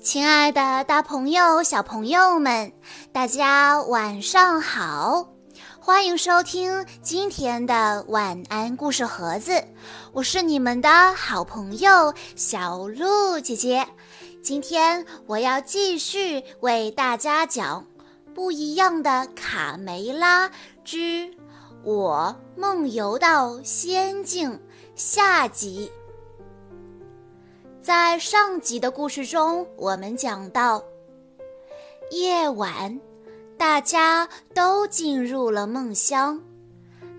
亲爱的，大朋友、小朋友们，大家晚上好！欢迎收听今天的晚安故事盒子，我是你们的好朋友小鹿姐姐。今天我要继续为大家讲《不一样的卡梅拉之我梦游到仙境》下集。在上集的故事中，我们讲到，夜晚，大家都进入了梦乡。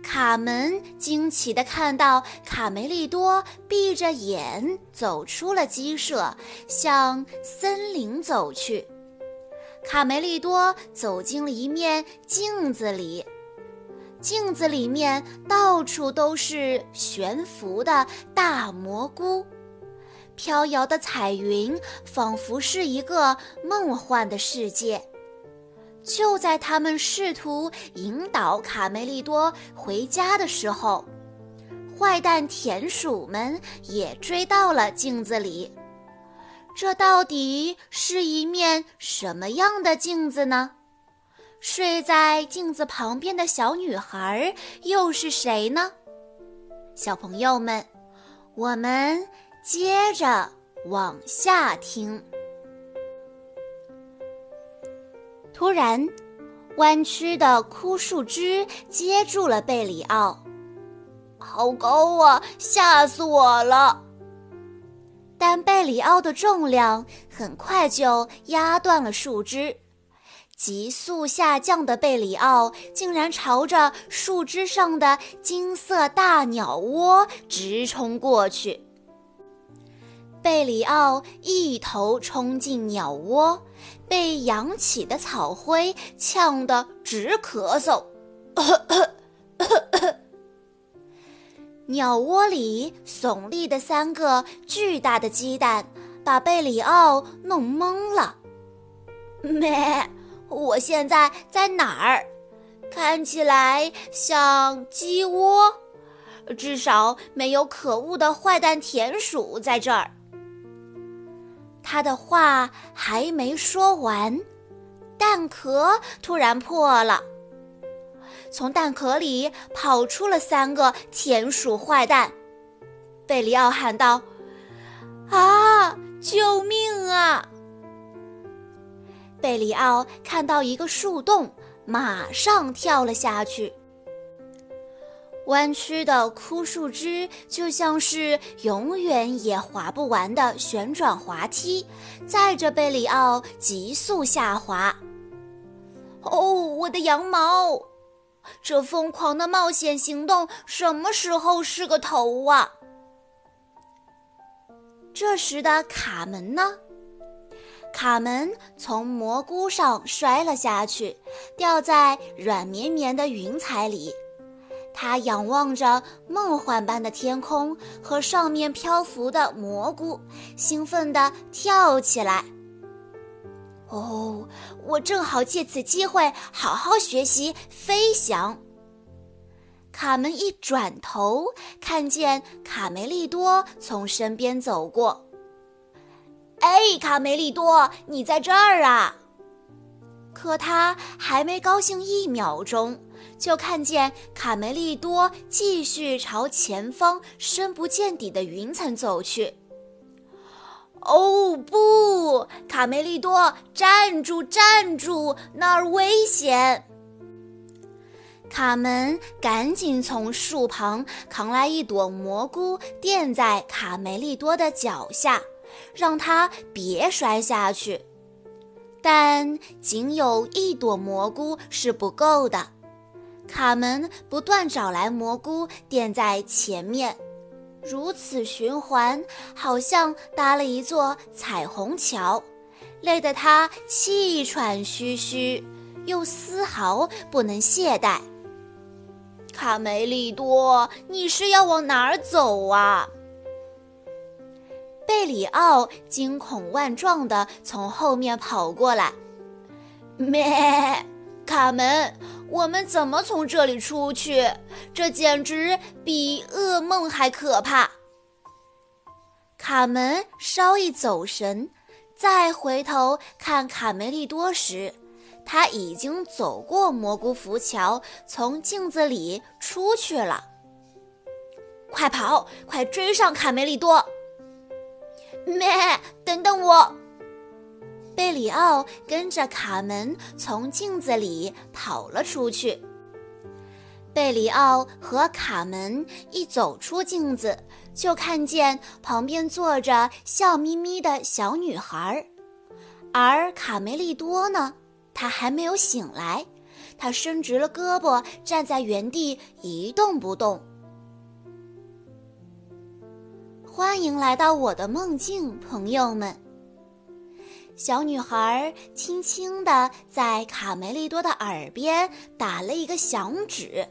卡门惊奇地看到卡梅利多闭着眼走出了鸡舍，向森林走去。卡梅利多走进了一面镜子里，镜子里面到处都是悬浮的大蘑菇。飘摇的彩云仿佛是一个梦幻的世界。就在他们试图引导卡梅利多回家的时候，坏蛋田鼠们也追到了镜子里。这到底是一面什么样的镜子呢？睡在镜子旁边的小女孩又是谁呢？小朋友们，我们。接着往下听。突然，弯曲的枯树枝接住了贝里奥，好高啊！吓死我了！但贝里奥的重量很快就压断了树枝，急速下降的贝里奥竟然朝着树枝上的金色大鸟窝直冲过去。贝里奥一头冲进鸟窝，被扬起的草灰呛得直咳嗽。鸟窝里耸立的三个巨大的鸡蛋，把贝里奥弄懵了。咩，我现在在哪儿？看起来像鸡窝，至少没有可恶的坏蛋田鼠在这儿。他的话还没说完，蛋壳突然破了，从蛋壳里跑出了三个田鼠坏蛋。贝里奥喊道：“啊，救命啊！”贝里奥看到一个树洞，马上跳了下去。弯曲的枯树枝就像是永远也滑不完的旋转滑梯，载着贝里奥急速下滑。哦，我的羊毛！这疯狂的冒险行动什么时候是个头啊？这时的卡门呢？卡门从蘑菇上摔了下去，掉在软绵绵的云彩里。他仰望着梦幻般的天空和上面漂浮的蘑菇，兴奋地跳起来。哦，我正好借此机会好好学习飞翔。卡门一转头，看见卡梅利多从身边走过。哎，卡梅利多，你在这儿啊！可他还没高兴一秒钟。就看见卡梅利多继续朝前方深不见底的云层走去。哦不，卡梅利多，站住，站住，那儿危险！卡门赶紧从树旁扛来一朵蘑菇，垫在卡梅利多的脚下，让他别摔下去。但仅有一朵蘑菇是不够的。卡门不断找来蘑菇垫在前面，如此循环，好像搭了一座彩虹桥，累得他气喘吁吁，又丝毫不能懈怠。卡梅利多，你是要往哪儿走啊？贝里奥惊恐万状地从后面跑过来，咩，卡门。我们怎么从这里出去？这简直比噩梦还可怕！卡门稍一走神，再回头看卡梅利多时，他已经走过蘑菇浮桥，从镜子里出去了。快跑，快追上卡梅利多！咩，等等我！贝里奥跟着卡门从镜子里跑了出去。贝里奥和卡门一走出镜子，就看见旁边坐着笑眯眯的小女孩，而卡梅利多呢，他还没有醒来，他伸直了胳膊，站在原地一动不动。欢迎来到我的梦境，朋友们。小女孩轻轻地在卡梅利多的耳边打了一个响指。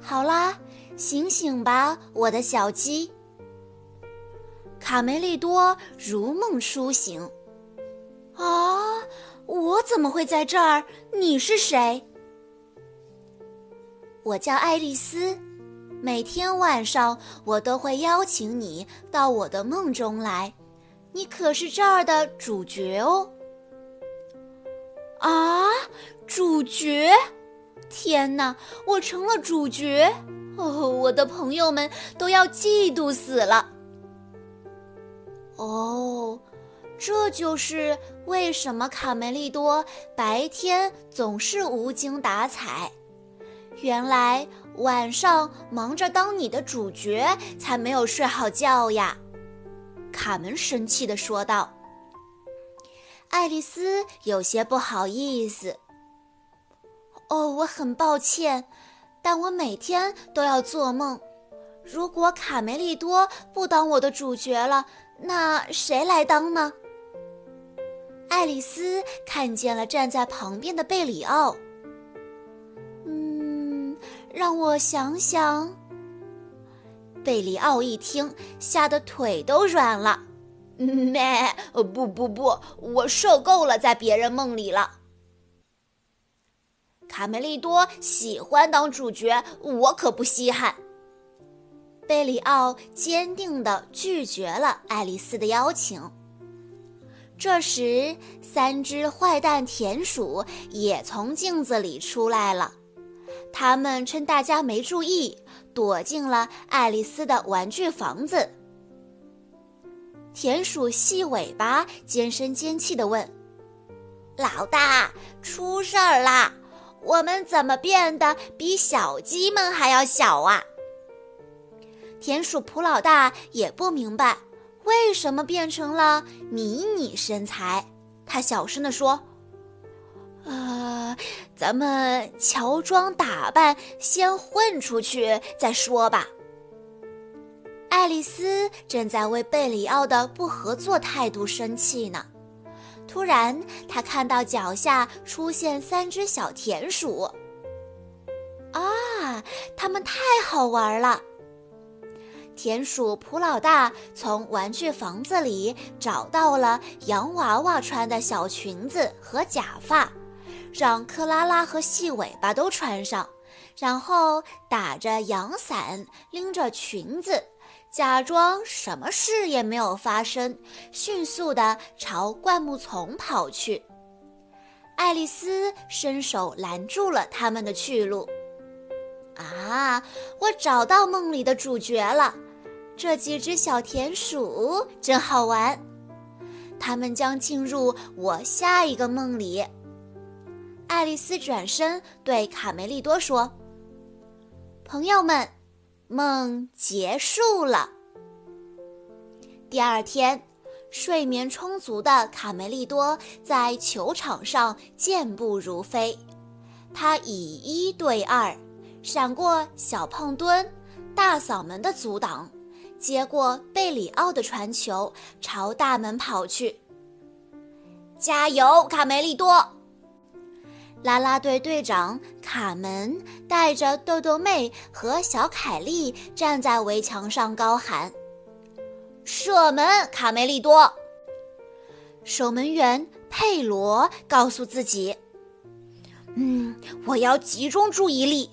好啦，醒醒吧，我的小鸡。卡梅利多如梦初醒。啊，我怎么会在这儿？你是谁？我叫爱丽丝，每天晚上我都会邀请你到我的梦中来，你可是这儿的主角哦。啊，主角。天哪！我成了主角哦，我的朋友们都要嫉妒死了。哦，这就是为什么卡梅利多白天总是无精打采，原来晚上忙着当你的主角，才没有睡好觉呀。卡门生气地说道。爱丽丝有些不好意思。哦，我很抱歉，但我每天都要做梦。如果卡梅利多不当我的主角了，那谁来当呢？爱丽丝看见了站在旁边的贝里奥。嗯，让我想想。贝里奥一听，吓得腿都软了。咩？不不不，我受够了在别人梦里了。卡梅利多喜欢当主角，我可不稀罕。贝里奥坚定地拒绝了爱丽丝的邀请。这时，三只坏蛋田鼠也从镜子里出来了，他们趁大家没注意，躲进了爱丽丝的玩具房子。田鼠细尾巴尖声尖气地问：“老大，出事儿啦！”我们怎么变得比小鸡们还要小啊？田鼠普老大也不明白为什么变成了迷你身材。他小声地说：“呃，咱们乔装打扮，先混出去再说吧。”爱丽丝正在为贝里奥的不合作态度生气呢。突然，他看到脚下出现三只小田鼠。啊，它们太好玩了！田鼠普老大从玩具房子里找到了洋娃娃穿的小裙子和假发，让克拉拉和细尾巴都穿上，然后打着阳伞，拎着裙子。假装什么事也没有发生，迅速地朝灌木丛跑去。爱丽丝伸手拦住了他们的去路。啊，我找到梦里的主角了！这几只小田鼠真好玩，他们将进入我下一个梦里。爱丽丝转身对卡梅利多说：“朋友们。”梦结束了。第二天，睡眠充足的卡梅利多在球场上健步如飞，他以一对二，闪过小胖墩、大嗓门的阻挡，接过贝里奥的传球，朝大门跑去。加油，卡梅利多！啦啦队队长卡门带着豆豆妹和小凯莉站在围墙上高喊：“射门，卡梅利多！”守门员佩罗告诉自己：“嗯，我要集中注意力。”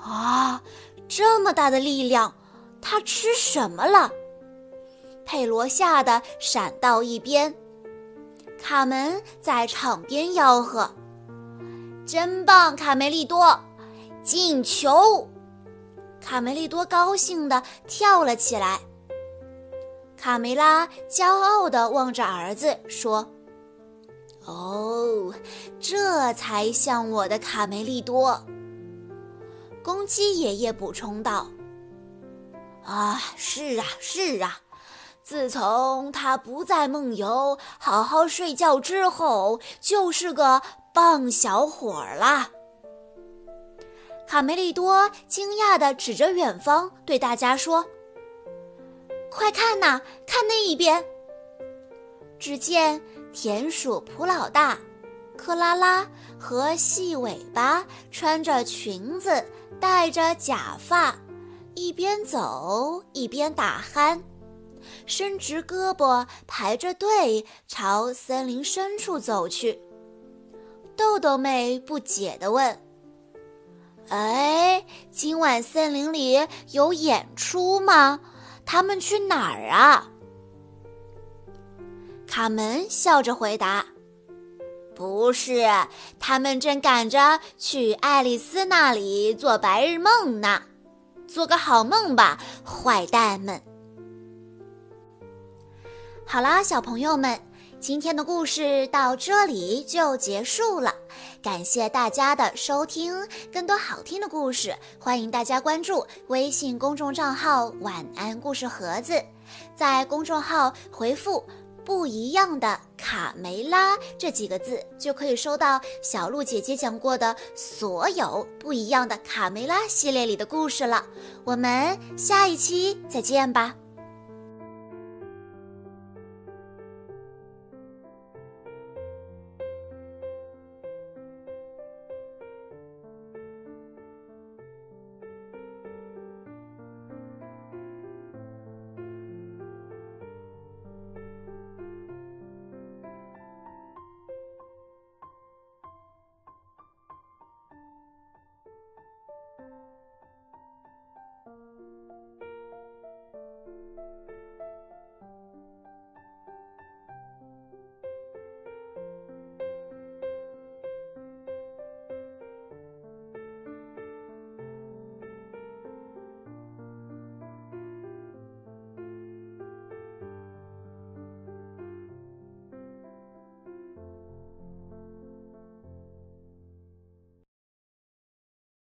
啊，这么大的力量，他吃什么了？佩罗吓得闪到一边。卡门在场边吆喝：“真棒，卡梅利多！进球！”卡梅利多高兴地跳了起来。卡梅拉骄傲地望着儿子说：“哦，这才像我的卡梅利多。”公鸡爷爷补充道：“啊，是啊，是啊，自从他不再梦游、好好睡觉之后，就是个棒小伙儿啦。”卡梅利多惊讶地指着远方，对大家说：“快看呐，看那一边！”只见田鼠普老大、克拉拉和细尾巴穿着裙子。戴着假发，一边走一边打鼾，伸直胳膊排着队朝森林深处走去。豆豆妹不解地问：“哎，今晚森林里有演出吗？他们去哪儿啊？”卡门笑着回答。不是，他们正赶着去爱丽丝那里做白日梦呢。做个好梦吧，坏蛋们！好啦，小朋友们，今天的故事到这里就结束了。感谢大家的收听，更多好听的故事，欢迎大家关注微信公众账号“晚安故事盒子”，在公众号回复。不一样的卡梅拉这几个字，就可以收到小鹿姐姐讲过的所有不一样的卡梅拉系列里的故事了。我们下一期再见吧。